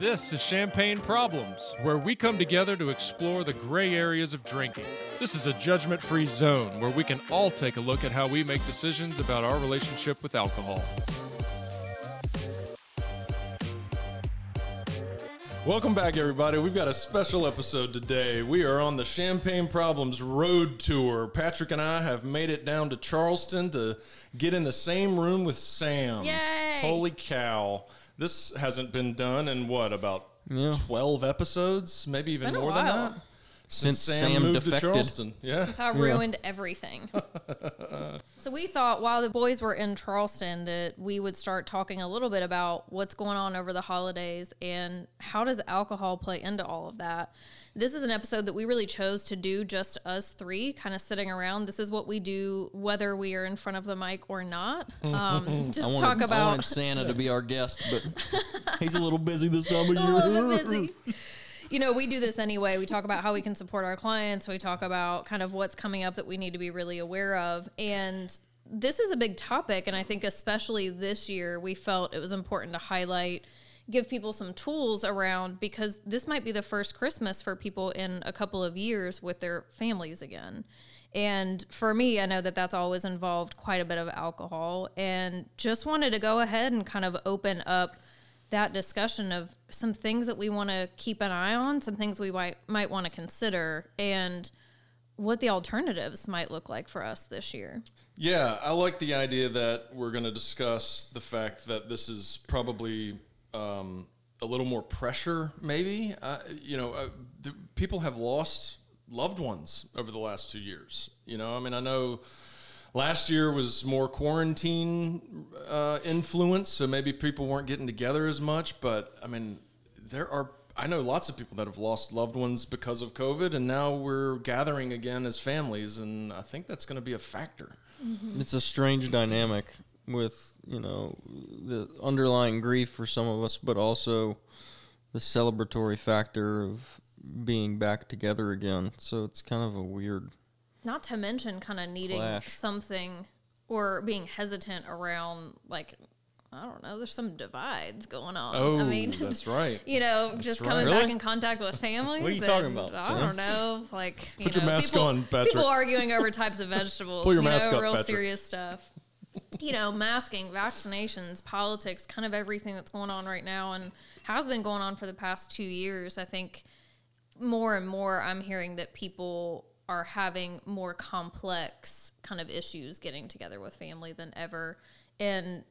This is Champagne Problems, where we come together to explore the gray areas of drinking. This is a judgment free zone where we can all take a look at how we make decisions about our relationship with alcohol. Welcome back, everybody. We've got a special episode today. We are on the Champagne Problems Road Tour. Patrick and I have made it down to Charleston to get in the same room with Sam. Yay! Holy cow. This hasn't been done in what, about Yeah. 12 episodes? Maybe even been a more than while. that? Since Sam, Sam moved to defected. Charleston. Yeah. That's how it ruined everything. so we thought while the boys were in Charleston that we would start talking a little bit about what's going on over the holidays and how does alcohol play into all of that. This is an episode that we really chose to do just us three, kind of sitting around. This is what we do whether we are in front of the mic or not. Um, just I wanted, talk I about wanted Santa to be our guest, but he's a little busy this time of a little year. You know, we do this anyway. We talk about how we can support our clients. We talk about kind of what's coming up that we need to be really aware of. And this is a big topic. And I think, especially this year, we felt it was important to highlight, give people some tools around because this might be the first Christmas for people in a couple of years with their families again. And for me, I know that that's always involved quite a bit of alcohol. And just wanted to go ahead and kind of open up that discussion of some things that we want to keep an eye on, some things we might might want to consider, and what the alternatives might look like for us this year. Yeah, I like the idea that we're going to discuss the fact that this is probably um, a little more pressure, maybe. Uh, you know, uh, people have lost loved ones over the last two years. You know, I mean, I know last year was more quarantine uh, influence, so maybe people weren't getting together as much. But I mean, there are. I know lots of people that have lost loved ones because of COVID, and now we're gathering again as families, and I think that's going to be a factor. It's a strange dynamic with, you know, the underlying grief for some of us, but also the celebratory factor of being back together again. So it's kind of a weird. Not to mention, kind of needing Clash. something or being hesitant around, like, I don't know, there's some divides going on. Oh, I mean, that's right. you know, just coming right. back Really? in contact with families. What are you and talking about, I don't know, like you Put your know, mask people, on, Patrick. People arguing over types of vegetables. Pull your you mask know, up, real Patrick. serious stuff. You know, masking, vaccinations, politics, kind of everything that's going on right now, and has been going on for the past two years. I think more and more I'm hearing that people are having more complex kind of issues getting together with family than ever. And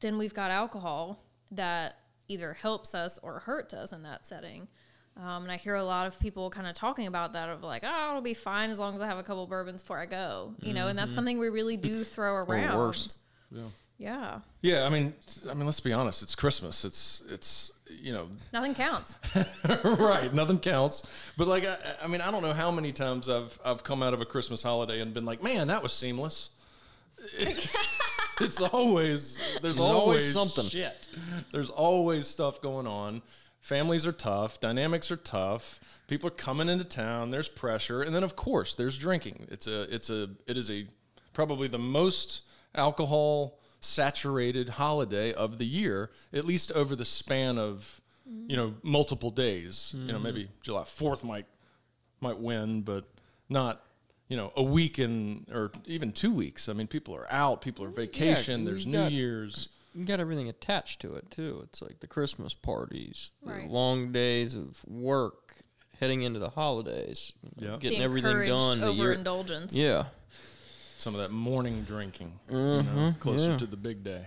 then we've got alcohol that either helps us or hurts us in that setting. Um, and I hear a lot of people kind of talking about that of like, oh, it'll be fine as long as I have a couple bourbons before I go, you know, and that's something we really do throw around. worse. Yeah. Yeah. Yeah, I mean, I mean, let's be honest. It's Christmas. It's it's you know, Nothing counts. right. Nothing counts. But like, I, I mean, I don't know how many times I've I've come out of a Christmas holiday and been like, man, that was seamless. it's always there's, always, always something. Shit. There's always stuff going on. Families are tough. Dynamics are tough. People are coming into town. There's pressure, and then of course there's drinking. It's a it's a it is a probably the most alcohol saturated holiday of the year, at least over the span of you know multiple days. You know, maybe mm-hmm. July Fourth might might win, but not you know a week in or even two weeks. I mean, people are out, people are vacation. there's New got- Year's. You got everything attached to it, too. It's like the Christmas parties, the Right. long days of work, heading into the holidays, you know, Yeah. getting the everything encouraged done. The year, overindulgence. yeah. Some of that morning drinking, you know, mm-hmm. closer yeah. to the big day.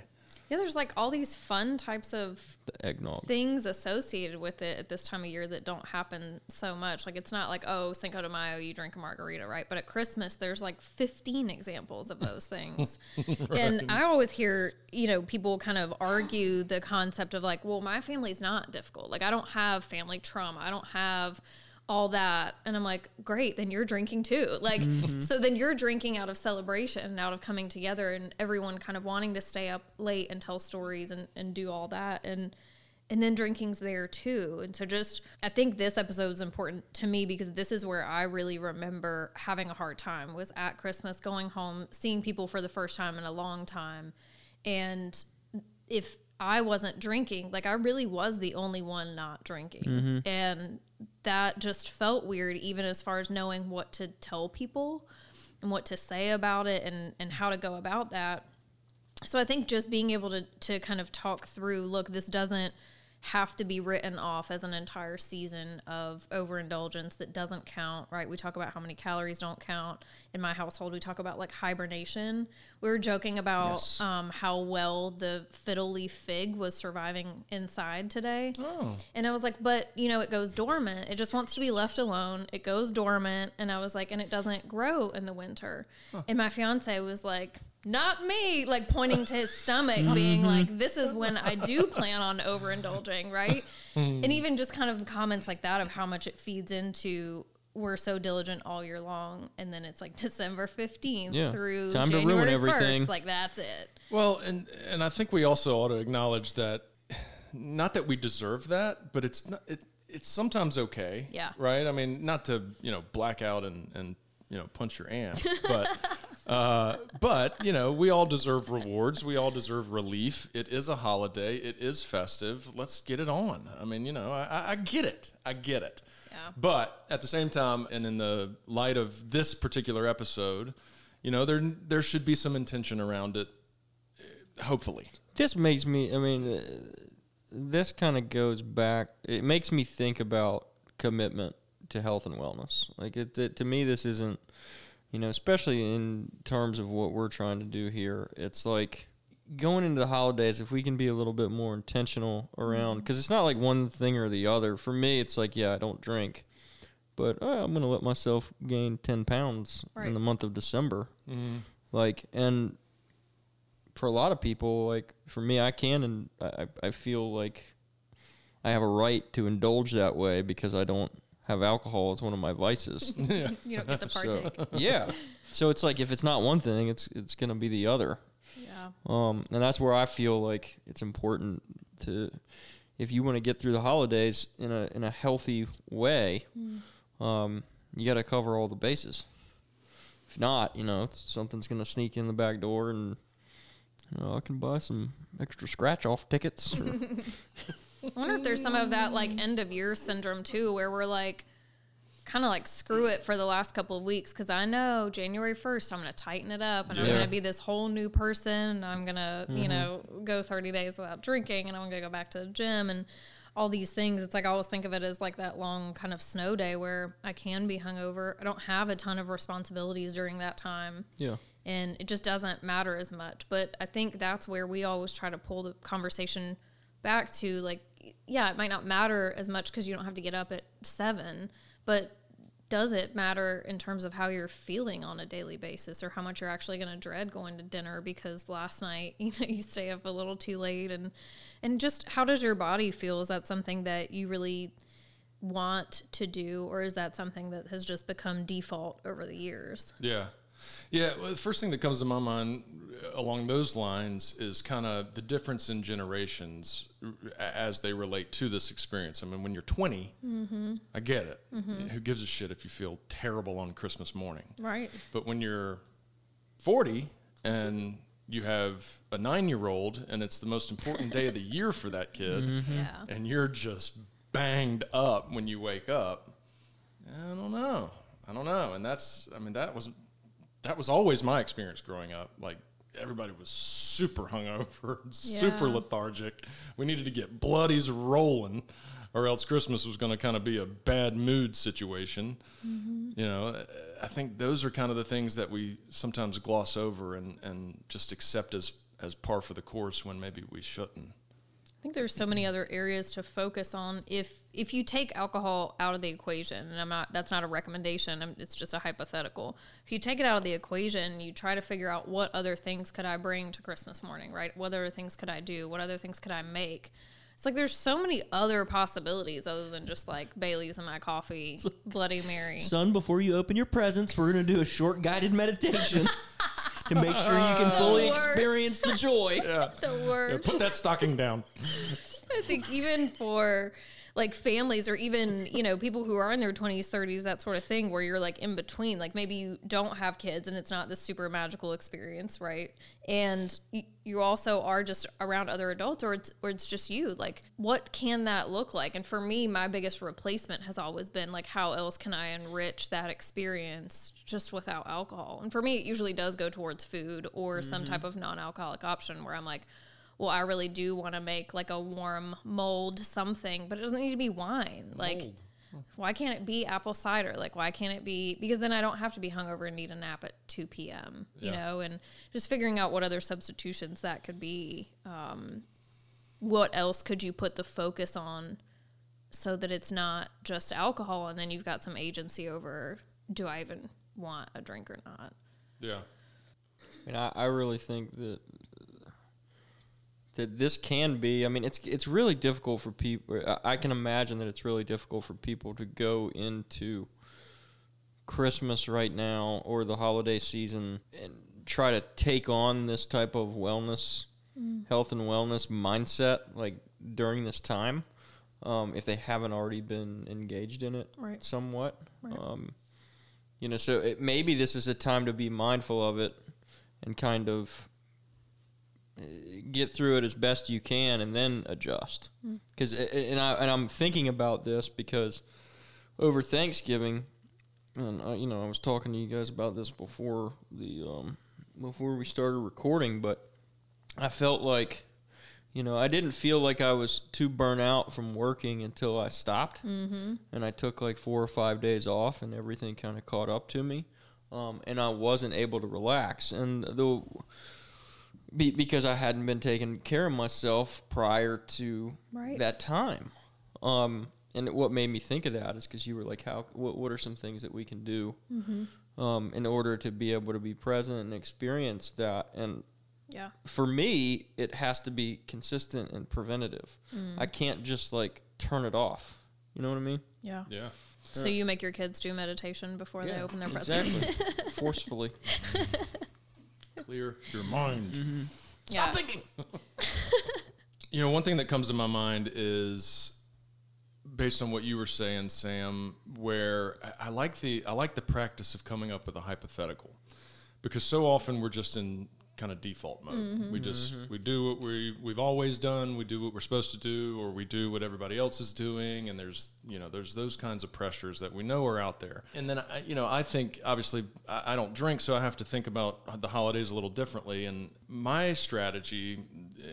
Yeah, there's like all these fun types of The eggnog. things associated with it at this time of year that don't happen so much. Like it's not like oh Cinco de Mayo you drink a margarita, right? But at Christmas there's like 15 examples of those things. And I always hear, you know, people kind of argue the concept of like, well, my family's not difficult. Like I don't have family trauma. I don't have all that. And I'm like, great, then you're drinking too. Like, mm-hmm. so then you're drinking out of celebration, and out of coming together, and everyone kind of wanting to stay up late and tell stories and, and do all that. And and then drinking's there too. And so just I think this episode is important to me because this is where I really remember having a hard time was at Christmas going home, seeing people for the first time in a long time. And if I wasn't drinking, like I really was the only one not drinking. Mm-hmm. And that just felt weird even as far as knowing what to tell people and what to say about it and and how to go about that. So I think just being able to to kind of talk through, look, this doesn't have to be written off as an entire season of overindulgence that doesn't count, right? We talk about how many calories don't count. In my household, we talk about like hibernation. We were joking about Yes. um, how well the fiddle leaf fig was surviving inside today. Oh. And I was like, but you know, it goes dormant. It just wants to be left alone. It goes dormant. And I was like, and it doesn't grow in the winter. And my fiance was like, not me, like pointing to his stomach, being like, mm-hmm. this is when I do plan on overindulging, right? Mm. and even just kind of comments like that of how much it feeds into we're so diligent all year long. And then it's like December 15th Yeah. through Time to ruin January everything. 1st. Like, that's it. Well, and and I think we also ought to acknowledge that, not that we deserve that, but it's not. It, it's sometimes okay. Yeah. Right. I mean, not to you know black out and and you know punch your aunt, but. Uh, but you know, we all deserve rewards. We all deserve relief. It is a holiday. It is festive. Let's get it on. I mean, you know, I, I- I get it. I get it. Yeah. But at the same time, and in the light of this particular episode, you know, there there should be some intention around it. uh, Hopefully, this makes me i mean uh, this kind of goes back it makes me think about commitment to health and wellness like it, it to me this isn't you know especially in terms of what we're trying to do here it's like going into the holidays if we can be a little bit more intentional around because it's not like one thing or the other. For me it's like yeah i don't drink but uh, i'm gonna let myself gain 10 pounds Right. in the month of december. Like and for a lot of people, like for me, I can and I, I feel like I have a right to indulge that way because I don't have alcohol as one of my vices. yeah. You don't get to so partake. yeah, so it's like if it's not one thing, it's it's gonna be the other. yeah. Um, and that's where I feel like it's important to, if you want to get through the holidays in a in a healthy way, um, you got to cover all the bases. If not, you know, something's gonna sneak in the back door, and you know, I can buy some extra scratch off tickets. Or, I wonder if there's some of that like end of year syndrome too, where we're like, kind of like screw it for the last couple of weeks because I know January 1st I'm going to tighten it up and I'm going to be this whole new person. And I'm going to, you mm-hmm. know, go 30 days without drinking and I'm going to go back to the gym and all these things. It's like I always think of it as like that long kind of snow day where I can be hungover. I don't have a ton of responsibilities during that time yeah. and it just doesn't matter as much. But I think that's where we always try to pull the conversation back to like, yeah, it might not matter as much because you don't have to get up at seven, but does it matter in terms of how you're feeling on a daily basis or how much you're actually going to dread going to dinner? Because last night you know you stay up a little too late and and just how does your body feel? Is that something that you really want to do or is that something that has just become default over the years? Yeah. Yeah. Well, the first thing that comes to my mind uh, along those lines is kind of the difference in generations uh, as they relate to this experience. I mean, when you're 20, I get it. Who gives a shit if you feel terrible on Christmas morning? right But when you're 40 and you have a nine year old and it's the most important day of the year for that kid, yeah and you're just banged up when you wake up. I don't know. I don't know. And that's, I mean, that was, that was always my experience growing up. Like everybody was super hungover, super lethargic. We needed to get bloodies rolling or else Christmas was going to kind of be a bad mood situation. Mm-hmm. You know, I think those are kind of the things that we sometimes gloss over and, and just accept as, as par for the course when maybe we shouldn't. I think there's so many other areas to focus on. If if you take alcohol out of the equation, and I'm not that's not a recommendation. I'm, it's just a hypothetical. If you take it out of the equation, you try to figure out what other things could I bring to Christmas morning, right? What other things could I do? What other things could I make? It's like there's so many other possibilities other than just like Bailey's in my coffee, Bloody Mary. Son, before you open your presents, we're going to do a short guided meditation to make sure you can fully The worst. experience the joy. the Yeah, worst. put that stocking down. I think even for like families or even, you know, people who are in their 20s, 30s, that sort of thing where you're like in between, like maybe you don't have kids and it's not this super magical experience, right? And you also are just around other adults or it's or it's just you. Like what can that look like? And for me, my biggest replacement has always been like how else can I enrich that experience just without alcohol? And for me, it usually does go towards food or some mm-hmm. type of non-alcoholic option where I'm like well, I really do want to make like a warm mulled something, but it doesn't need to be wine. Like, why can't it be apple cider? Like, why can't it be? Because then I don't have to be hungover and need a nap at 2 p.m., you know, and just figuring out what other substitutions that could be. Um, what else could you put the focus on so that it's not just alcohol and then you've got some agency over do I even want a drink or not? Yeah. And I, I really think that that this can be. I mean, it's it's really difficult for people. I- can imagine that it's really difficult for people to go into Christmas right now or the holiday season and try to take on this type of wellness, health and wellness mindset like during this time. Um, if they haven't already been engaged in it Right. somewhat, Right. um, you know, so it, maybe this is a time to be mindful of it and kind of get through it as best you can and then adjust. Because and I and I'm thinking about this because over Thanksgiving, and uh, you know I was talking to you guys about this before the um, before we started recording, but I felt like you know I didn't feel like I was too burnt out from working until I stopped, mm-hmm. and I took like four or five days off, and everything kind of caught up to me, um, and I wasn't able to relax, and the be, because I hadn't been taking care of myself prior to Right. that time. Um, and what made me think of that is because you were like, "How? What, what are some things that we can do um, in order to be able to be present and experience that?" And Yeah. for me, it has to be consistent and preventative. I can't just like turn it off. You know what I mean? Yeah. Yeah. So you make your kids do meditation before they open their presents. exactly. Forcefully. Clear your mind. Mm-hmm. yeah. thinking. You know, one thing that comes to my mind is based on what you were saying, Sam, where I, I like the I like the practice of coming up with a hypothetical, because so often we're just in kind of default mode. Mm-hmm. We just mm-hmm. we do what we we've always done. We do what we're supposed to do, or we do what everybody else is doing. And there's you know there's those kinds of pressures that we know are out there. And then I, you know I think obviously I, I don't drink, so I have to think about the holidays a little differently. And my strategy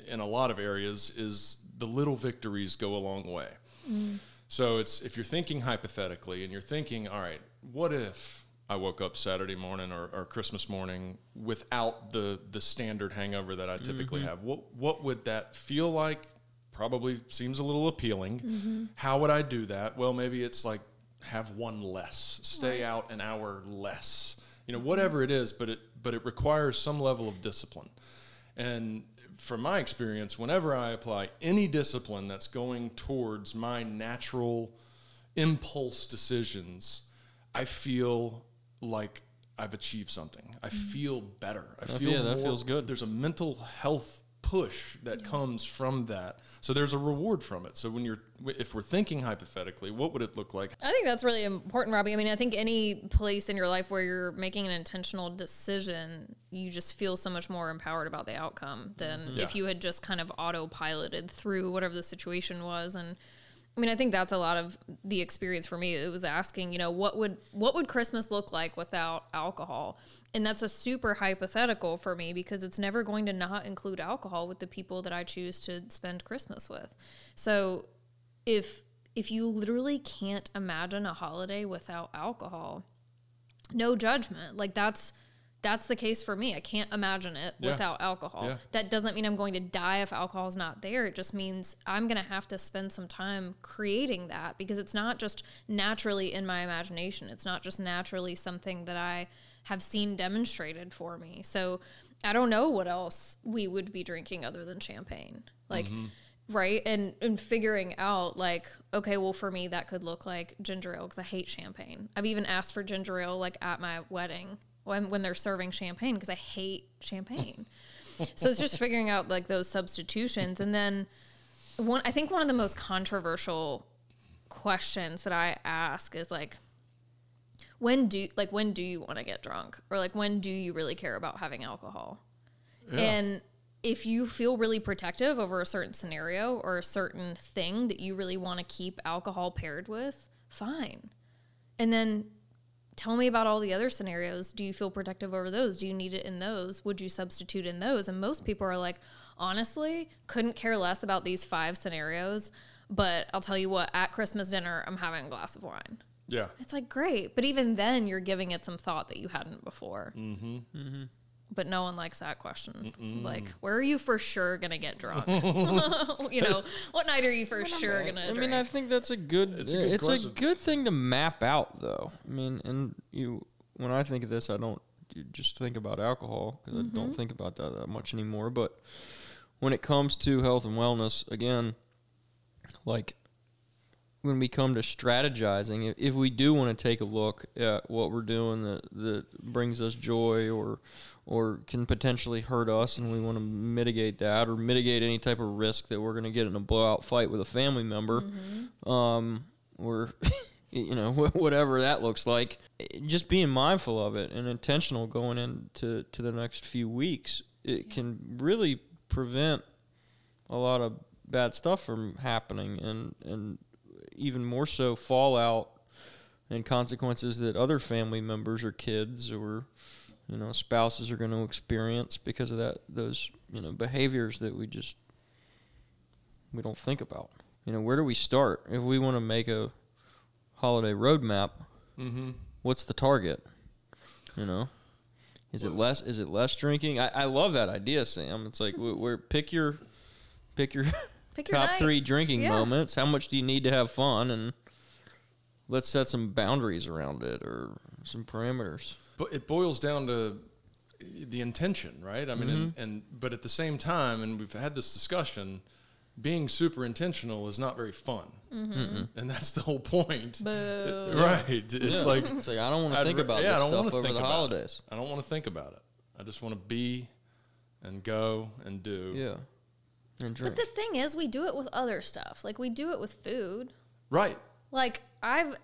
in a lot of areas is the little victories go a long way. Mm. So it's if you're thinking hypothetically and you're thinking, all right, what if I woke up Saturday morning or, or Christmas morning without the the standard hangover that I typically mm-hmm. have? What what would that feel like? Probably seems a little appealing. Mm-hmm. How would I do that? Well, maybe it's like have one less, stay out an hour less. You know, whatever it is, but it but it requires some level of discipline. And from my experience, whenever I apply any discipline that's going towards my natural impulse decisions, I feel like I've achieved something. I mm. feel better. I feel yeah, that more- feels good. There's a mental health push that comes from that. So there's a reward from it. So when you're if we're thinking hypothetically, what would it look like? I think that's really important, Robbie. I mean, I think any place in your life where you're making an intentional decision, you just feel so much more empowered about the outcome than mm. Yeah. if you had just kind of autopiloted through whatever the situation was. And I mean, I think that's a lot of the experience for me. It was asking, you know, what would what would Christmas look like without alcohol? And that's a super hypothetical for me because it's never going to not include alcohol with the people that I choose to spend Christmas with. So if if you literally can't imagine a holiday without alcohol, no judgment. Like that's that's the case for me. I can't imagine it Yeah. without alcohol. Yeah. That doesn't mean I'm going to die if alcohol is not there. It just means I'm going to have to spend some time creating that because it's not just naturally in my imagination. It's not just naturally something that I have seen demonstrated for me. So I don't know what else we would be drinking other than champagne. Like mm-hmm. right and and figuring out like okay well for me that could look like ginger ale because i hate champagne i've even asked for ginger ale like at my wedding when, when they're serving champagne because i hate champagne so it's just figuring out like those substitutions and then one I think one of the most controversial questions that I ask is like when do like when do you want to get drunk or like when do you really care about having alcohol? And if you feel really protective over a certain scenario or a certain thing that you really want to keep alcohol paired with, fine. And then tell me about all the other scenarios. Do you feel protective over those? Do you need it in those? Would you substitute in those? And most people are like, honestly, couldn't care less about these five scenarios. But I'll tell you what, at Christmas dinner, I'm having a glass of wine. Yeah. It's like great, but even then, you're giving it some thought that you hadn't before. Mm-hmm. But no one likes that question. Like, where are you for sure gonna get drunk? you know, what night are you for sure gonna? I drink? mean, I think that's a good. It's It's a a good good, question. good thing to map out, though. I mean, and you, when I think of this, I don't you just think about alcohol because I don't mm-hmm. think about that that much anymore. But when it comes to health and wellness, again, like when we come to strategizing, if, we do want to take a look at what we're doing that that brings us joy or or can potentially hurt us, and we want to mitigate that or mitigate any type of risk that we're going to get in a blowout fight with a family member, um, or you know whatever that looks like, just being mindful of it and intentional going into to the next few weeks, it can really prevent a lot of bad stuff from happening and and even more so fallout and consequences that other family members or kids or you know spouses are going to experience because of that those you know behaviors that we just we don't think about. You know where do we start? If we want to make a holiday roadmap Mm-hmm. what's the target? You know? Is it less is it less drinking? I, I love that idea sam. It's like we we're pick your pick your Pick your top night. three drinking Yeah. moments how much do you need to have fun and let's set some boundaries around it or some parameters But it boils down to the intention, right? I mean, and, Mm-hmm. and but at the same time, and we've had this discussion, being super intentional is not very fun, and that's the whole point, Boo. right? It's Yeah. like it's like i don't want to think about yeah, I this don't wanna stuff over think the about it. holidays I don't want to think about it. I just want to be and go and do. yeah and drink But the thing is, we do it with other stuff. Like we do it with food. Right. Like I've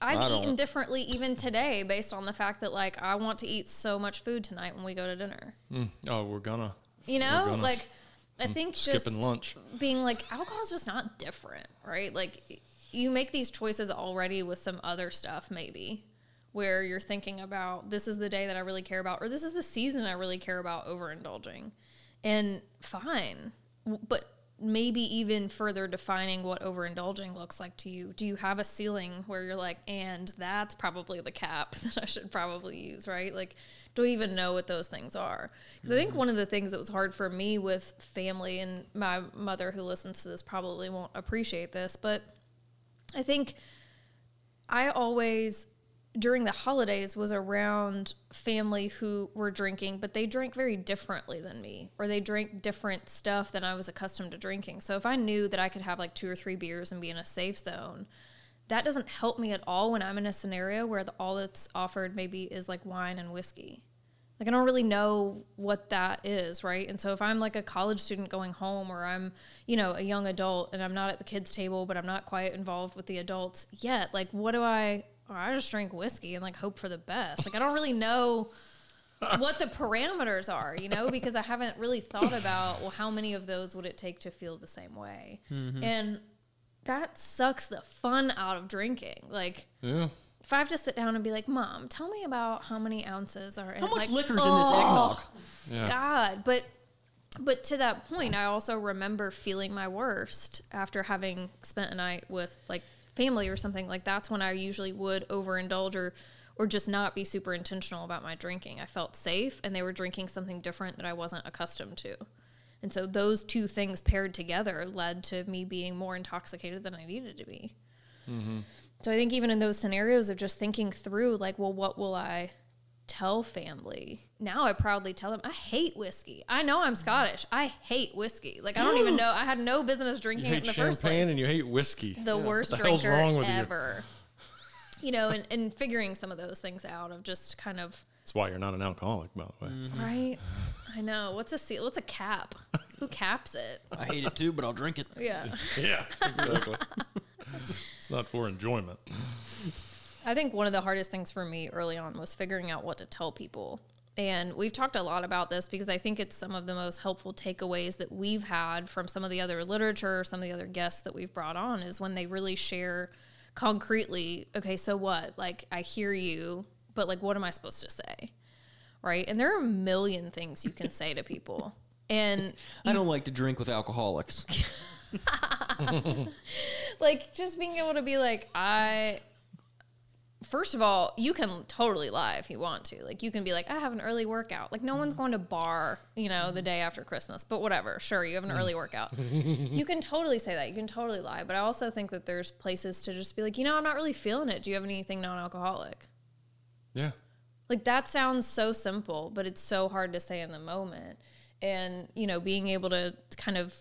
I've eaten differently even today based on the fact that like I want to eat so much food tonight when we go to dinner. Mm. Oh, we're gonna You know, gonna- like I think just skipping lunch. being like alcohol's just not different, right? Like you make these choices already with some other stuff maybe where you're thinking about this is the day that I really care about or this is the season I really care about overindulging. And fine. But maybe even further defining what overindulging looks like to you. Do you have a ceiling where you're like, and that's probably the cap that I should probably use, right? Like, do I even know what those things are? Because I think mm-hmm. one of the things that was hard for me with family, and my mother who listens to this probably won't appreciate this, but I think I always during the holidays was around family who were drinking, but they drank very differently than me, or they drank different stuff than I was accustomed to drinking. So if I knew that I could have like two or three beers and be in a safe zone, that doesn't help me at all when I'm in a scenario where the, all that's offered maybe is like wine and whiskey. Like I don't really know what that is, right? And so if I'm like a college student going home or I'm, you know, a young adult and I'm not at the kids table but I'm not quite involved with the adults yet, like what do I or I just drink whiskey and like hope for the best. Like I don't really know what the parameters are, you know, because I haven't really thought about well how many of those would it take to feel the same way. Mm-hmm. And that sucks the fun out of drinking. Like Yeah. if I have to sit down and be like, "Mom, tell me about how many ounces are in How much like, liquor's in this oh, eggnog? Yeah. God, but but to that point, I also remember feeling my worst after having spent a night with like family or something. Like that's when I usually would overindulge or or just not be super intentional about my drinking. I felt safe, and they were drinking something different that I wasn't accustomed to. And so those two things paired together led to me being more intoxicated than I needed to be. Mm-hmm. So I think even in those scenarios of just thinking through, like, well, what will I tell family? Now I proudly tell them I hate whiskey. I know I'm Scottish. I hate whiskey. Like I don't even know. I had no business You drinking it in the first place. champagne and you hate whiskey. the worst the drinker wrong with you? ever. You know, and, and figuring some of those things out of just kind of That's why you're not an alcoholic, by the way. Mm-hmm. right. I know. What's a seal? What's a cap? Who caps it? I hate it too, but I'll drink it. Yeah. Yeah, exactly. it's not for enjoyment. I think one of the hardest things for me early on was figuring out what to tell people. And we've talked a lot about this because I think it's some of the most helpful takeaways that we've had from some of the other literature, some of the other guests that we've brought on is when they really share concretely, okay, so what? Like, I hear you, but like, what am I supposed to say? Right. And there are a million things you can say to people. And I don't like to drink with alcoholics. like just being able to be like i first of all you can totally lie if you want to. Like you can be like i have an early workout. Like no one's mm-hmm. going to bar you know the day after christmas but whatever. Sure you have an early mm. workout. You can totally say that. You can totally lie but i also think that there's places to just be like you know i'm not really feeling it. Do you have anything non-alcoholic? Yeah. like that sounds so simple, but it's so hard to say in the moment. And, you know, being able to kind of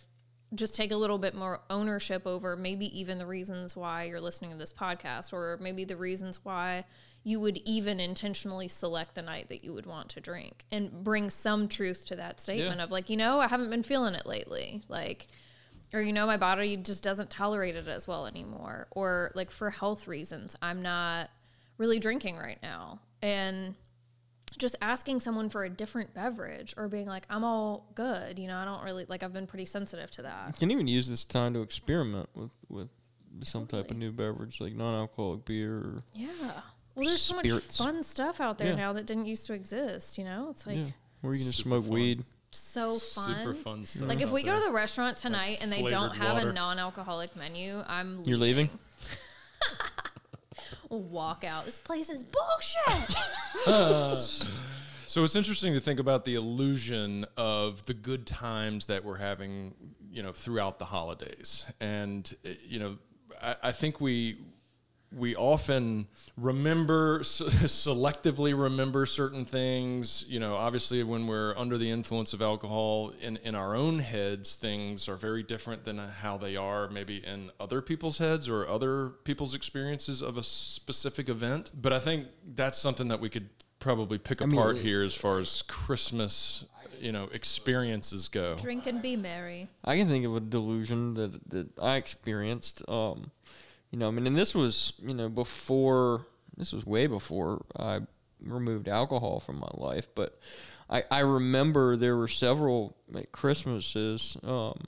just take a little bit more ownership over maybe even the reasons why you're listening to this podcast or maybe the reasons why you would even intentionally select the night that you would want to drink and bring some truth to that statement of like, you know, I haven't been feeling it lately. Like, or you know my body just doesn't tolerate it as well anymore. Or like for health reasons i'm not really drinking right now. And just asking someone for a different beverage or being like i'm all good you know i don't really like i've been pretty sensitive to that You can even use this time to experiment with with some type of new beverage, like non-alcoholic beer. Or, yeah well there's so much fun stuff out there Yeah. now that didn't used to exist you know it's like yeah, or you can just smoke fun. weed. so fun Super fun stuff. like if out we go to the restaurant tonight and they don't have water. a non-alcoholic menu i'm You're leaving? Walk out. This place is bullshit. So it's interesting to think about the illusion of the good times that we're having, you know, throughout the holidays, and uh, you know, I, I think we we often remember selectively remember certain things. You know, obviously when we're under the influence of alcohol in in our own heads, things are very different than how they are maybe in other people's heads or other people's experiences of a specific event. But I think that's something that we could probably pick mean, apart it- here as far as Christmas, you know, experiences go. drink and be merry I can think of a delusion that that I experienced. Um, you know, I mean, and this was you know before this was way before I removed alcohol from my life, but I I remember there were several like Christmases um,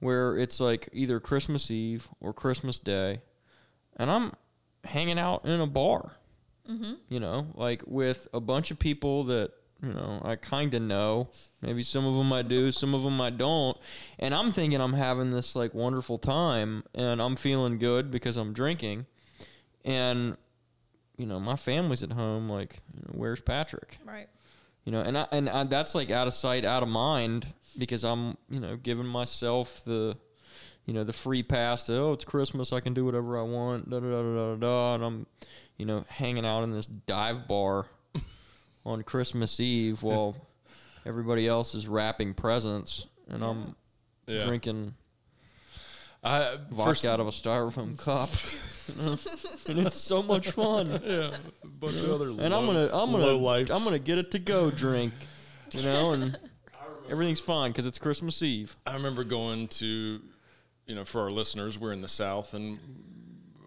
where it's like either Christmas Eve or Christmas Day, and I'm hanging out in a bar. You know, like with a bunch of people that you know I kind of know. Maybe some of them I do, some of them I don't. And I'm thinking I'm having this like wonderful time, and I'm feeling good because I'm drinking. And you know, my family's at home. Like, you know, where's Patrick? right You know, and I, and I, that's like out of sight, out of mind because I'm you know giving myself the you know the free pass to oh it's Christmas I can do whatever I want da da da da da da and I'm you know hanging out in this dive bar on Christmas Eve while everybody else is wrapping presents and I'm Yeah. drinking I, vodka first, out of a styrofoam cup and it's so much fun yeah, a bunch of other and I'm gonna I'm gonna low. I'm gonna get it to go drink you know and everything's fine because it's Christmas Eve I remember going to, you know, for our listeners, we're in the South, and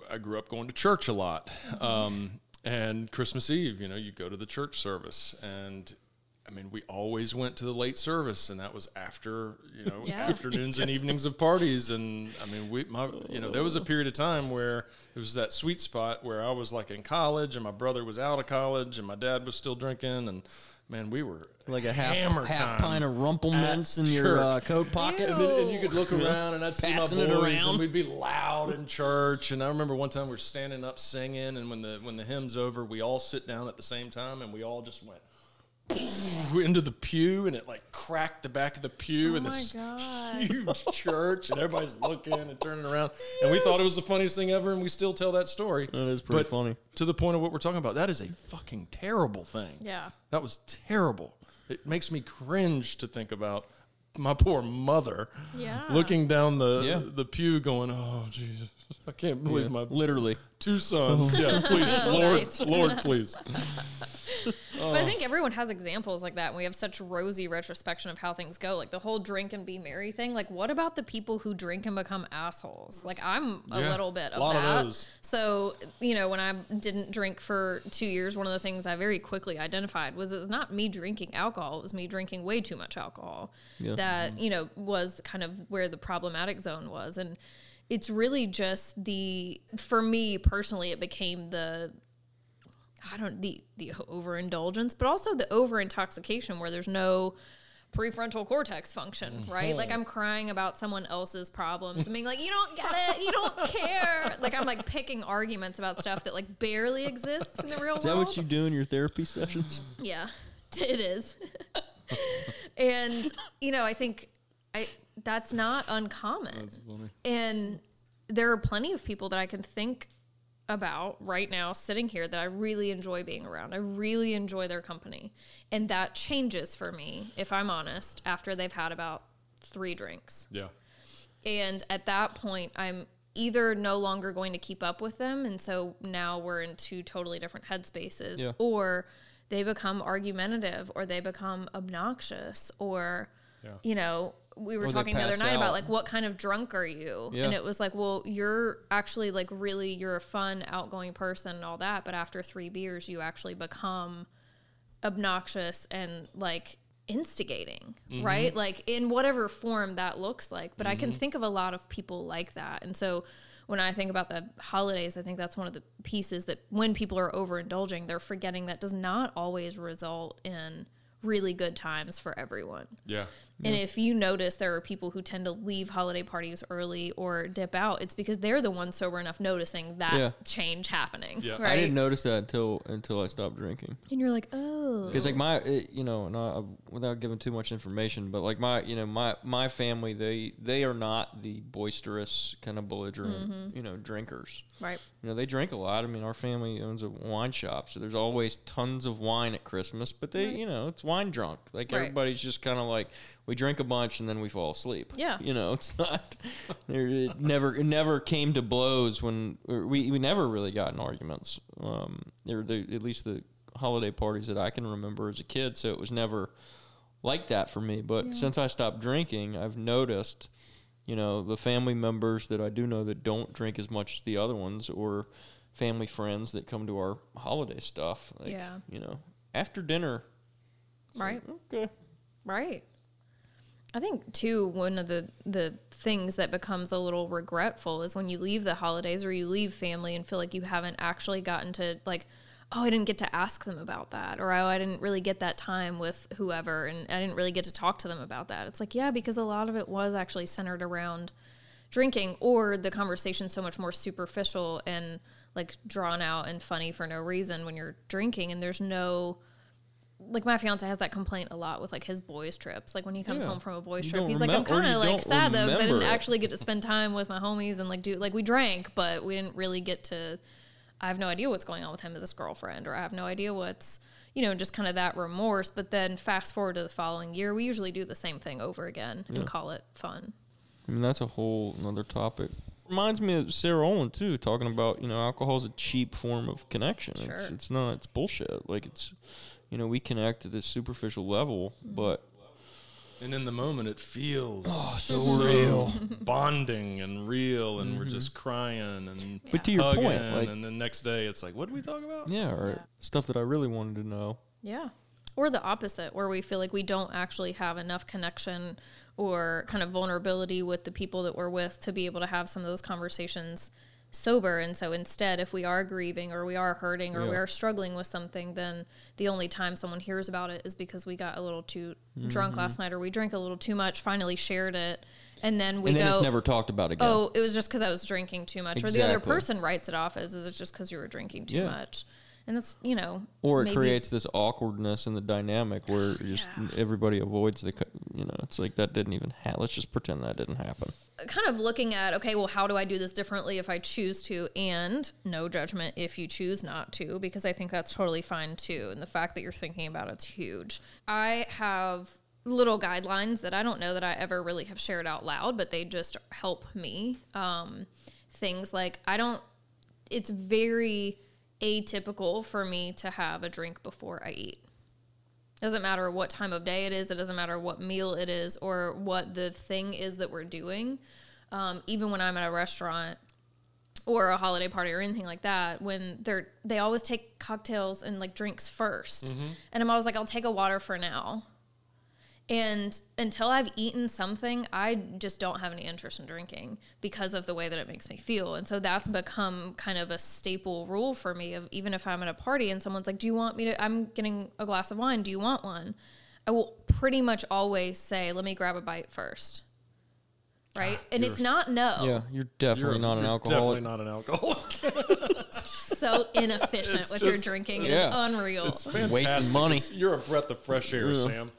I grew up going to church a lot. Um, and Christmas Eve, you know, you go to the church service, and I mean, we always went to the late service, and that was after, you know, Yeah. afternoons and evenings of parties. And I mean, we, my, you know, there was a period of time where it was that sweet spot where I was like in college, and my brother was out of college, and my dad was still drinking, and man, we were like a half hammer half time pint of rumple at mints in your uh, coat pocket. and, then, and you could look around and I'd see my Passing boys it around. and we'd be loud in church. And I remember one time we were standing up singing, and when the when the hymn's over, we all sit down at the same time, and we all just went into the pew, and it like cracked the back of the pew Oh in this God. huge church, and everybody's looking and turning around, and we thought it was the funniest thing ever, and we still tell that story. That is pretty But funny. To the point of what we're talking about, that is a fucking terrible thing. Yeah. That was terrible. It makes me cringe to think about my poor mother Yeah. looking down the Yeah. the pew going, "Oh Jesus, I can't believe Yeah, my literally. two sons. Yeah, please, Lord, Nice. Lord, please. Oh. But I think everyone has examples like that. And we have such rosy retrospection of how things go. Like the whole drink and be merry thing. Like, what about the people who drink and become assholes? Like, I'm a Yeah, little bit of lot of that. those. So, you know, when I didn't drink for two years, one of the things I very quickly identified was it's not me drinking alcohol. It was me drinking way too much alcohol. Yeah. That, you know, was kind of where the problematic zone was. And it's really just the, for me personally, it became the, I don't the the overindulgence, but also the over intoxication where there's no prefrontal cortex function, mm-hmm. right? Like I'm crying about someone else's problems and being like, you don't get it, you don't care. Like I'm like picking arguments about stuff that like barely exists in the real world. Is world. that what you do in your therapy sessions? Yeah, it is. and you know, I think I that's not uncommon. That's. And there are plenty of people that I can think about right now sitting here that I really enjoy being around. I really enjoy their company. And that changes for me, if I'm honest, after they've had about three drinks. Yeah. And at that point, I'm either no longer going to keep up with them. And so now we're in two totally different headspaces, Yeah. or they become argumentative or they become obnoxious or, Yeah. you know, we were Or talking the other night about like what kind of drunk are you Yeah. and it was like well you're actually like really you're a fun outgoing person and all that but after three beers you actually become obnoxious and like instigating, right? Like in whatever form that looks like. But I can think of a lot of people like that. And so when I think about the holidays, I think that's one of the pieces that when people are overindulging, they're forgetting that does not always result in really good times for everyone. Yeah. And if you notice there are people who tend to leave holiday parties early or dip out, it's because they're the ones sober enough noticing that Yeah. change happening. Yeah. I Right. I didn't notice that until until I stopped drinking. and you're like, oh. Because like my, it, you know, not without giving too much information, but like my, you know, my my family, they they are not the boisterous kind of belligerent, mm-hmm. you know, drinkers. right. You know, they drink a lot. I mean, our family owns a wine shop, so there's always tons of wine at Christmas. But they, you know, it's wine drunk. Like Right. everybody's just kind of like we drink a bunch and then we fall asleep. Yeah. you know, it's not. There, it never it never came to blows when we we never really got in arguments. Um, the at least the holiday parties that I can remember as a kid. So it was never like that for me. But since I stopped drinking, I've noticed you know, the family members that I do know that don't drink as much as the other ones, or family friends that come to our holiday stuff. Like, Yeah. You know, after dinner. Right. like, okay. Right. I think too one of the the things that becomes a little regretful is when you leave the holidays or you leave family and feel like you haven't actually gotten to like oh I didn't get to ask them about that or oh I didn't really get that time with whoever and I didn't really get to talk to them about that. It's like yeah because a lot of it was actually centered around drinking or the conversation so much more superficial and like drawn out and funny for no reason when you're drinking and there's no like my fiance has that complaint a lot with like his boys trips. Like when he comes Yeah. home from a boys trip, he's like, I'm kind of like sad though because I didn't it. actually get to spend time with my homies and like do like we drank, but we didn't really get to. I have no idea what's going on with him as his girlfriend, or I have no idea what's you know just kind of that remorse. But then fast forward to the following year, we usually do the same thing over again and call it fun. I mean, that's a whole another topic. Reminds me of Sarah Olin too, talking about you know alcohol is a cheap form of connection. It's, Sure. it's not. It's bullshit. Like it's, you know, we connect to this superficial level, Mm-hmm. but And in the moment, it feels so real. bonding and real, and we're just crying and But to your hugging, point, like and the next day it's like, what did we talk about? yeah, or stuff that I really wanted to know. Yeah. Or the opposite, where we feel like we don't actually have enough connection or kind of vulnerability with the people that we're with to be able to have some of those conversations sober. And so instead, if we are grieving or we are hurting or we are struggling with something, then the only time someone hears about it is because we got a little too drunk Mm-hmm. last night or we drank a little too much, finally shared it. And then we and then go, it's never talked about it again. oh, it was just because I was drinking too much. Or the other person writes it off as, it's just because you were drinking too Yeah. much. And it's, you know, or it maybe- creates this awkwardness in the dynamic where just everybody avoids the, you know, it's like that didn't even happen. Let's just pretend that didn't happen. kind of looking at okay well how do i do this differently if i choose to and no judgment if you choose not to because i think that's totally fine too and the fact that you're thinking about it's huge i have little guidelines that i don't know that i ever really have shared out loud but they just help me um, things like i don't it's very atypical for me to have a drink before I eat. Doesn't matter what time of day it is. It doesn't matter what meal it is or what the thing is that we're doing. Um, even when I'm at a restaurant or a holiday party or anything like that, when they're they always take cocktails and like drinks 1st and I'm always like, I'll take a water for now. And until I've eaten something, I just don't have any interest in drinking because of the way that it makes me feel. And so that's become kind of a staple rule for me of even if I'm at a party and someone's like, "Do you want me to I'm getting a glass of wine. Do you want one?" I will pretty much always say, "Let me grab a bite first. Right? Ah, and it's not no. Yeah, you're definitely You're- not an you're alcoholic. Definitely not an alcoholic. So inefficient It's with your just- drinking. Yeah. It's unreal. It's fantastic. Wasting money. It's- you're a breath of fresh air, Yeah. Sam.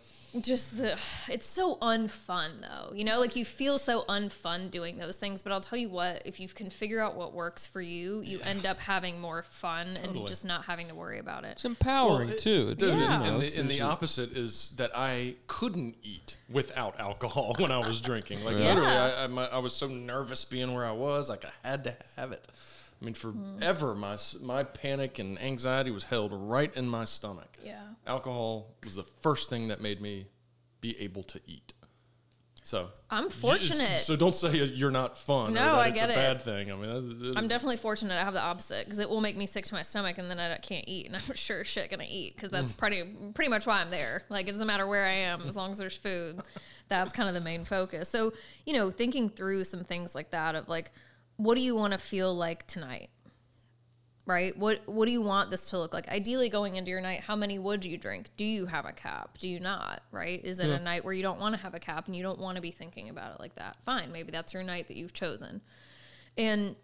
Just the it's so unfun though you know like you feel so unfun doing those things but i'll tell you what if you can figure out what works for you you end up having more fun and just not having to worry about it It's empowering Well, it- too. It's, Dude, you Yeah. know, and, the, and the opposite is that I couldn't eat without alcohol when I was drinking. Like Yeah. literally, I, I, my, I was so nervous being where I was. Like I had to have it. I mean, forever my my panic and anxiety was held right in my stomach. Yeah. alcohol was the first thing that made me be able to eat. So I'm fortunate. So don't say you're not fun. No, I it's get a it. bad thing. I mean, that's, that i'm definitely fortunate i have the opposite because it will make me sick to my stomach and then i can't eat and i'm sure shit gonna eat because that's mm. pretty pretty much why i'm there like it doesn't matter where i am as long as there's food that's kind of the main focus so you know thinking through some things like that of like what do you want to feel like tonight? Right? What what do you want this to look like? Ideally going into your night how many would you drink? Do you have a cap? Do you not? Right? Is it a night where you don't want to have a cap and you don't want to be thinking about it like that? Fine maybe that's your night that you've chosen. And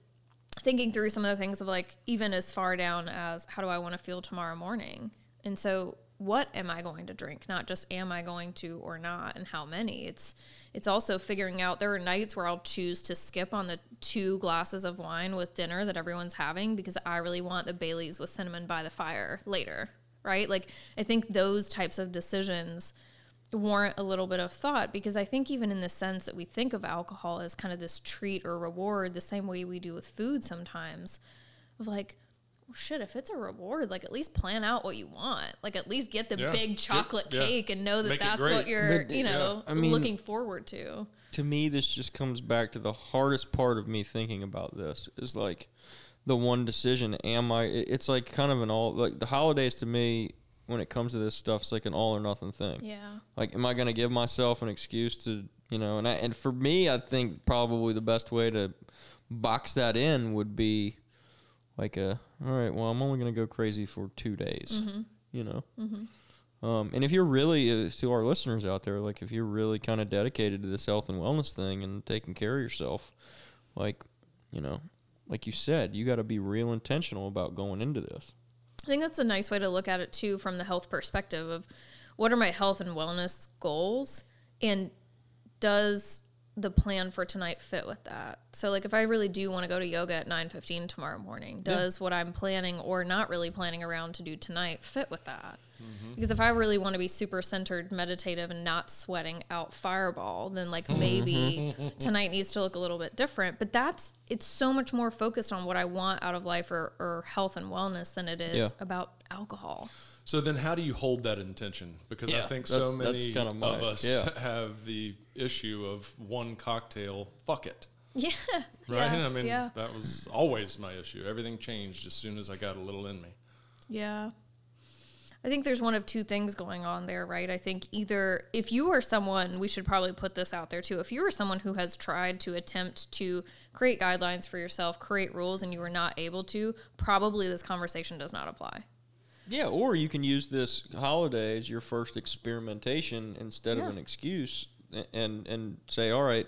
thinking through some of the things of like even as far down as how do I want to feel tomorrow morning? And so what am I going to drink? Not just am I going to or not and how many. It's it's also figuring out there are nights where I'll choose to skip on the two glasses of wine with dinner that everyone's having because I really want the Baileys with cinnamon by the fire later, right? Like I think those types of decisions warrant a little bit of thought because I think even in the sense that we think of alcohol as kind of this treat or reward, the same way we do with food sometimes, of like, well, shit, if it's a reward, like at least plan out what you want. Like at least get the Yeah. big Get- chocolate yeah. cake and know that Make that's what you're, But, you know, I mean- looking forward to. to me this just comes back to the hardest part of me thinking about this is like the one decision am i it's like kind of an all like the holidays to me when it comes to this stuff it's like an all or nothing thing Yeah. like am i going to give myself an excuse to you know and I, and for me i think probably the best way to box that in would be like a all right well i'm only going to go crazy for two days you know? Um, and if you're really uh, to our listeners out there like if you're really kind of dedicated to this health and wellness thing and taking care of yourself like you know like you said you got to be real intentional about going into this. I think that's a nice way to look at it too from the health perspective of what are my health and wellness goals and does the plan for tonight fit with that? So like if I really do want to go to yoga at 9:15 tomorrow morning, does what I'm planning or not really planning around to do tonight fit with that? Mm-hmm. Because if I really want to be super centered, meditative, and not sweating out fireball, then like maybe tonight needs to look a little bit different. But that's it's so much more focused on what I want out of life or, or health and wellness than it is Yeah. about alcohol. So then, how do you hold that intention? Because I think so that's- that's many kinda of us yeah. have the issue of one cocktail. Fuck it, Yeah. right? Yeah, I mean, yeah. that was always my issue. Everything changed as soon as I got a little in me. Yeah. I think there's one of two things going on there, right? I think either if you are someone, we should probably put this out there too. If you are someone who has tried to attempt to create guidelines for yourself, create rules, and you were not able to, probably this conversation does not apply. Yeah, or you can use this holiday as your first experimentation instead Yeah. of an excuse, a- and and say, all right,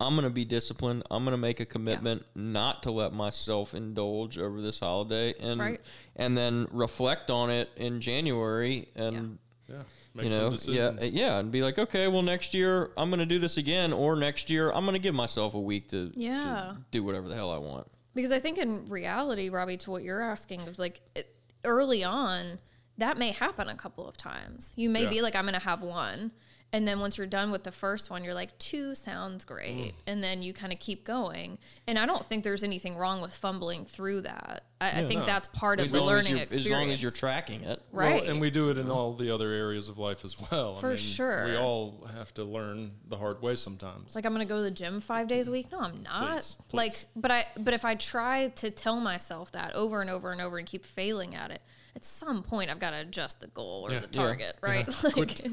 I'm going to be disciplined. I'm going to make a commitment not to let myself indulge over this holiday, and Right. and then reflect on it in January, and Yeah, make you know, yeah, decisions. Uh, yeah, and be like, okay, well, next year I'm going to do this again, or next year I'm going to give myself a week to, to Yeah. do whatever the hell I want. Because I think in reality, Robbie, to what you're asking, is like it, early on, that may happen a couple of times. You may Yeah. be like, I'm going to have one. And then once you're done with the first one, you're like, two sounds Mm. great. And then you kind of keep going. And I don't think there's anything wrong with fumbling through that. I, I think no. that's part of the learning experience. as long as you're tracking it. right. Well, and we do it in all the other areas of life as well. For sure. We all have to learn the hard way sometimes. like I'm gonna go to the gym five days a week. No, I'm not. Please, please. Like, but I but if I try to tell myself that over and over and over and keep failing at it, at some point I've got to adjust the goal or Yeah. the Yeah. target, right? Like, Quit,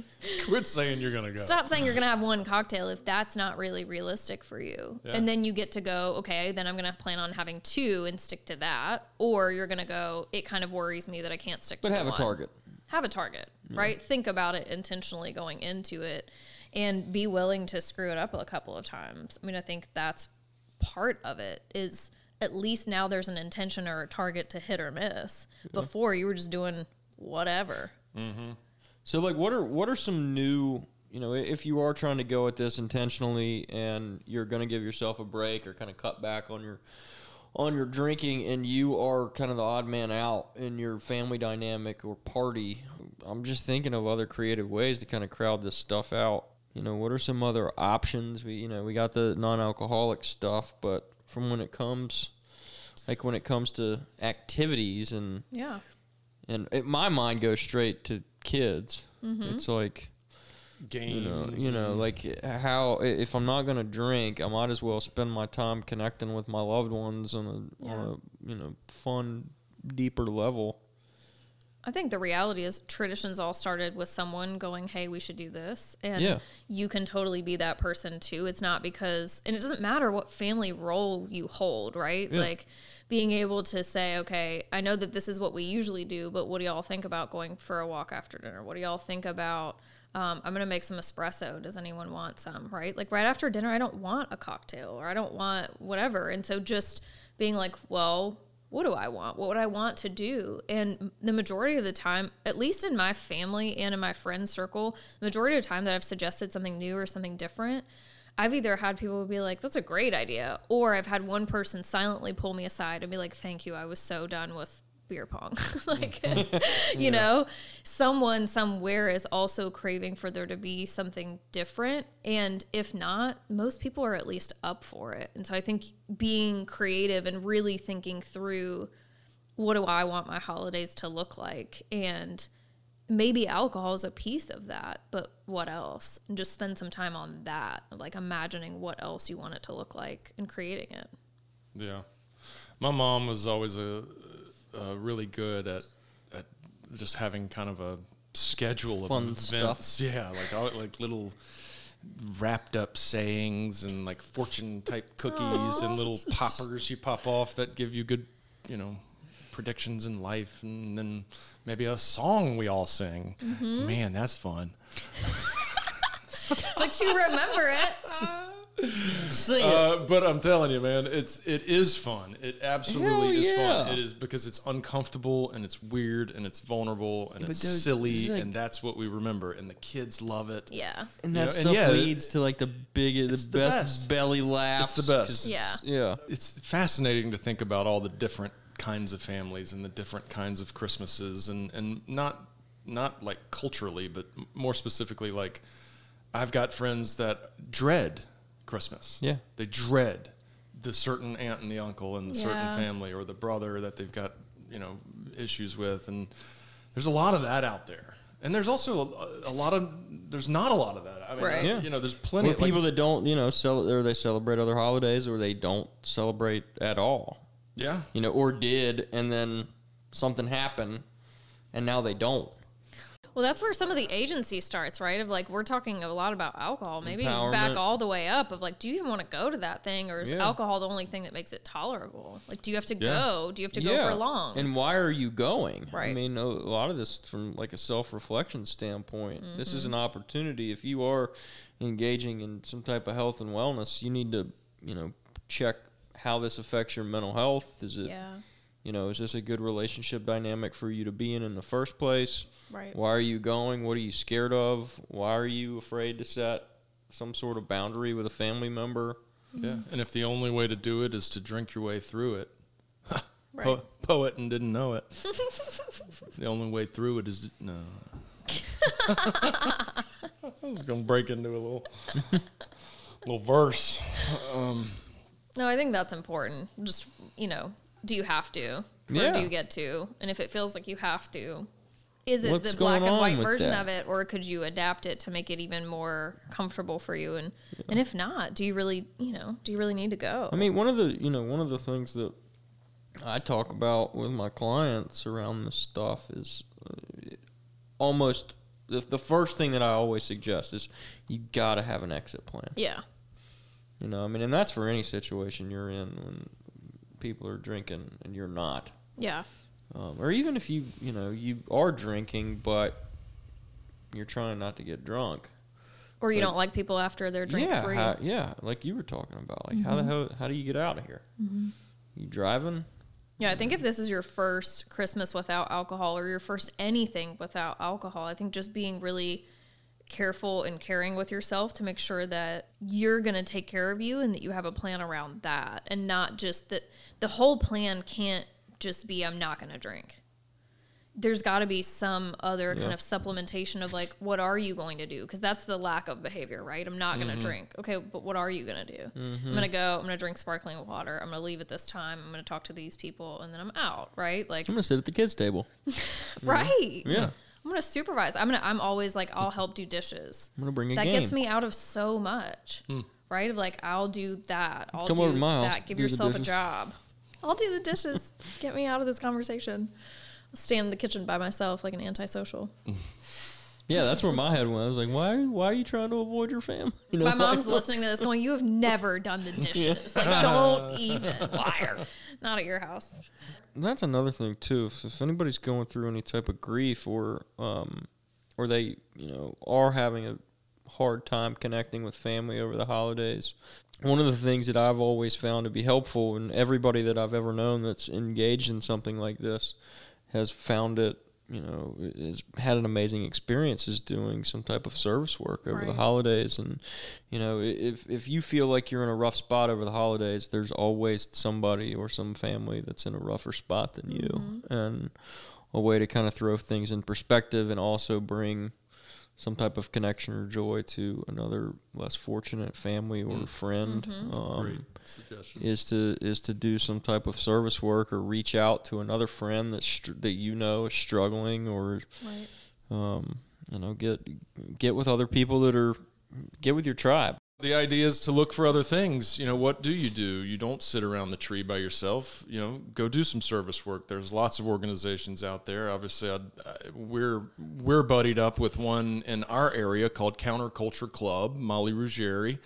quit saying you're gonna go. stop saying you're gonna have one cocktail if that's not really realistic for you, Yeah. and then you get to go. Okay, then I'm gonna plan on having two and stick to that, or you're gonna go. It kind of worries me that I can't stick But to But have the a one." target. have a target, right? Think about it intentionally going into it and be willing to screw it up a couple of times. I mean, I think that's part of it is at least now there's an intention or a target to hit or miss. Before you were just doing whatever. Mm-hmm. So like what are what are some new you know, if you are trying to go at this intentionally and you're gonna give yourself a break or kind of cut back on your on your drinking and you are kind of the odd man out in your family dynamic or party, I'm just thinking of other creative ways to kind of crowd this stuff out. You know, what are some other options? We you know, we got the non alcoholic stuff, but from when it comes like when it comes to activities and Yeah. and it, my mind goes straight to kids. Mm-hmm. It's like Games. you know, you know, like uh, how if I'm not gonna drink, I might as well spend my time connecting with my loved ones on a on a you know fun, deeper level. I think the reality is traditions all started with someone going, "Hey, we should do this," and Yeah. you can totally be that person too. It's not because, and it doesn't matter what family role you hold, right? Yeah. Like being able to say, "Okay, I know that this is what we usually do, but what do y'all think about going for a walk after dinner? What do y'all think about?" Um, I'm gonna make some espresso. Does anyone want some? Right? Like right after dinner, I don't want a cocktail or I don't want whatever. And so just being like, well, what do I want? What would I want to do? And the majority of the time, at least in my family and in my friend circle, the majority of the time that I've suggested something new or something different, I've either had people be like, that's a great idea, or I've had one person silently pull me aside and be like, thank you, I was so done with beer pong. like, mm. you know, someone somewhere is also craving for there to be something different. And if not, most people are at least up for it. And so I think being creative and really thinking through what do I want my holidays to look like? And maybe alcohol is a piece of that, but what else? And just spend some time on that, like imagining what else you want it to look like and creating it. Yeah, my mom was always a, a really good at at just having kind of a schedule Fun of stuff. events. Yeah, like all, like little wrapped up sayings and like fortune type cookies and little poppers you pop off that give you good, you know, predictions in life, and then maybe a song we all sing. Mm-hmm. Man, that's fun. But you remember it. Sing it. Uh, but I'm telling you, man, it's it is fun. It absolutely Hell is fun. It is because it's uncomfortable and it's weird and it's vulnerable and it's dude, silly it's like- and that's what we remember. And the kids love it. Yeah. And You that know, and stuff yeah, leads to like the biggest, the, the best, best. belly laughs. It's the best. 'cause Yeah. it's- yeah. It's fascinating to think about all the different kinds of families and the different kinds of Christmases and and not not like culturally, but m- more specifically like I've got friends that dread Christmas. Yeah. They dread the certain aunt and the uncle and the Yeah. certain family or the brother that they've got, you know, issues with and there's a lot of that out there. And there's also a, a lot of there's not a lot of that. I mean, Right. I- Yeah. you know, there's plenty Or of like, people that don't, you know, cel- or they celebrate other holidays, or they don't celebrate at all. yeah. You know, or did, and then something happened, and now they don't. Well, that's where some of the agency starts, right? Of like, we're talking a lot about alcohol. Maybe back all the way up of like, do you even want to go to that thing? Or is Yeah. alcohol the only thing that makes it tolerable? Like, do you have to Yeah. go? Do you have to go for long? And why are you going? Right. I mean, a, lot of this from like a self-reflection standpoint. This is an Mm-hmm. opportunity. If you are engaging in some type of health and wellness, you need to, you know, check how this affects your mental health. Is it, yeah. You know, is this a good relationship dynamic for you to be in in the first place? Right. Why are you going? What are you scared of? Why are you afraid to set some sort of boundary with a family member? Yeah, and if the only way to do it is to drink your way through it, Right. po- poet and didn't know it. the only way through it is no. I was gonna break into a little little verse. Um, No, I think that's important. Just, you know, do you have to? Or Yeah. do you get to? And if it feels like you have to, is it What's the black and white version that? of it or could you adapt it to make it even more comfortable for you and and if not, do you really, you know, do you really need to go? I mean, one of the you know one of the things that I talk about with my clients around this stuff is uh, almost the, the first thing that I always suggest is you got to have an exit plan. yeah. You know, I mean, and that's for any situation you're in when people are drinking and you're not, Yeah. um, or even if you you know you are drinking but you're trying not to get drunk. Or you Like- don't like people after they're drink yeah, free. how, yeah, like you were talking about. Like how the hell how do you get out of here? You driving? Yeah, I think if this is your first Christmas without alcohol or your first anything without alcohol, I think just being really careful and caring with yourself to make sure that you're going to take care of you and that you have a plan around that and not just that the whole plan can't just be I'm not going to drink. There's got to be some other kind of supplementation of like what are you going to do because that's the lack of behavior, right? I'm not going to mm-hmm. drink. Okay, but what are you going to do? I'm going to mm-hmm. go, I'm going to drink sparkling water. I'm going to leave at this time. I'm going to talk to these people and then I'm out, right? Like I'm gonna sit at the kids' table. Mm-hmm. right. Yeah, I'm going to supervise. I'm going to I'm always like I'll help do dishes. I'm gonna bring a that game. gets me out of so much. Hmm. Right? Of like I'll do that. I'll Come do over to my house, that. Give yourself a job. I'll do the dishes. Get me out of this conversation. I'll stand in the kitchen by myself like an antisocial. Yeah, that's where my head went. I was like, why? Why are you trying to avoid your family? You know, My mom's like, listening to this going, You have never done the dishes. Like, don't even. Liar. Not at your house. That's another thing too. If, if anybody's going through any type of grief or um, or they you know are having a hard time connecting with family over the holidays, one of the things that I've always found to be helpful, and everybody that I've ever known that's engaged in something like this has found it. You know, has had an amazing experience is doing some type of service work over the holidays, and you know, if if you feel like you're in a rough spot over the holidays, there's always somebody or some family that's in a rougher spot than you, and a way to kind of throw things in perspective and also bring some type of connection or joy to another less fortunate family or friend. Mm-hmm. Um, great suggestion. is to is to do some type of service work or reach out to another friend that str- that you know is struggling or Right. um, you know get get with other people that are get with your tribe. The idea is to look for other things. You know, what do you do? You don't sit around the tree by yourself. You know, go do some service work. There's lots of organizations out there. Obviously, I'd, I, we're we're buddied up with one in our area called Counterculture Club. Molly Ruggieri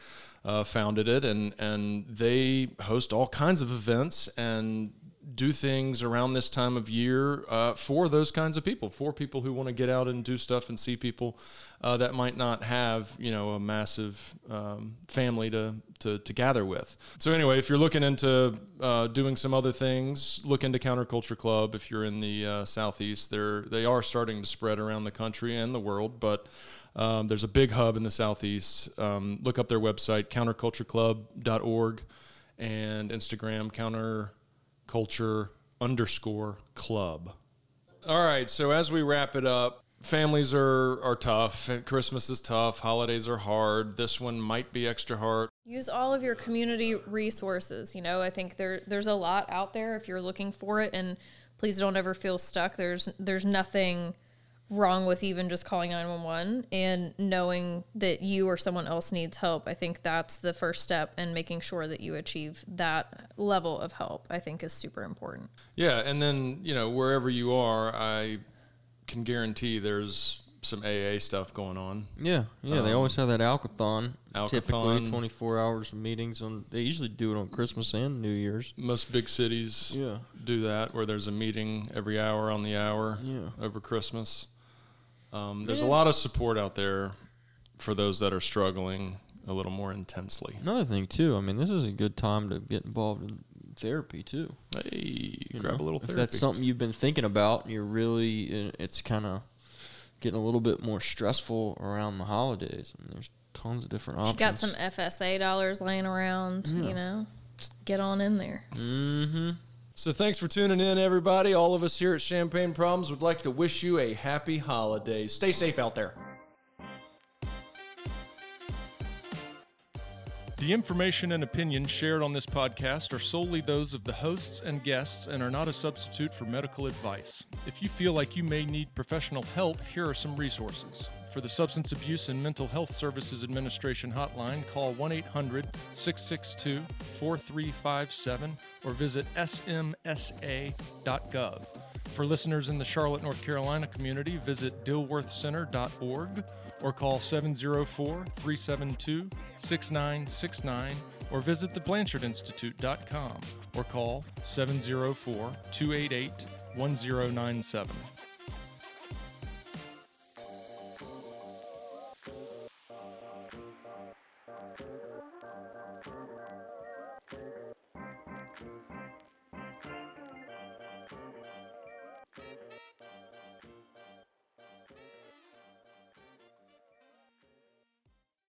uh, founded it, and and they host all kinds of events and do things around this time of year uh, for those kinds of people, for people who want to get out and do stuff and see people uh, that might not have, you know, a massive um, family to, to, to gather with. So anyway, if you're looking into uh, doing some other things, look into Counterculture Club. If you're in the uh, southeast, they're they are starting to spread around the country and the world, but. Um, there's a big hub in the southeast. Um, look up their website, countercultureclub.org, and Instagram, counterculture underscore club. All right, so as we wrap it up, families are, are tough. Christmas is tough. Holidays are hard. This one might be extra hard. Use all of your community resources. You know, I think there there's a lot out there if you're looking for it, and please don't ever feel stuck. There's there's nothing wrong with even just calling 911 and knowing that you or someone else needs help. I think that's the first step, and making sure that you achieve that level of help. I think is super important. Yeah, and then, you know, wherever you are, I can guarantee there's some AA stuff going on. Yeah, yeah. they um, always have that alkathon. Typically, 24 hours of meetings on. They usually do it on Christmas and New Year's. Most big cities Yeah. do that, where there's a meeting every hour on the hour Yeah. over Christmas. Um, there's a lot of support out there for those that are struggling a little more intensely. Another thing too. I mean, this is a good time to get involved in therapy too. Hey, you grab know? a little If therapy. that's something you've been thinking about, you're really, uh, it's kind of getting a little bit more stressful around the holidays. I mean, there's tons of different If you options. got some FSA dollars laying around, you know, get on in there. Mm-hmm. So thanks for tuning in, everybody. All of us here at Champagne Problems would like to wish you a happy holiday. Stay safe out there. The information and opinions shared on this podcast are solely those of the hosts and guests and are not a substitute for medical advice. If you feel like you may need professional help, here are some resources. For the Substance Abuse and Mental Health Services Administration hotline, call 1 800 662 4357 or visit samhsa.gov. For listeners in the Charlotte, North Carolina community, visit dilworthcenter.org or call 704 372 6969 or visit theblanchardinstitute.com or call 704 288 1097.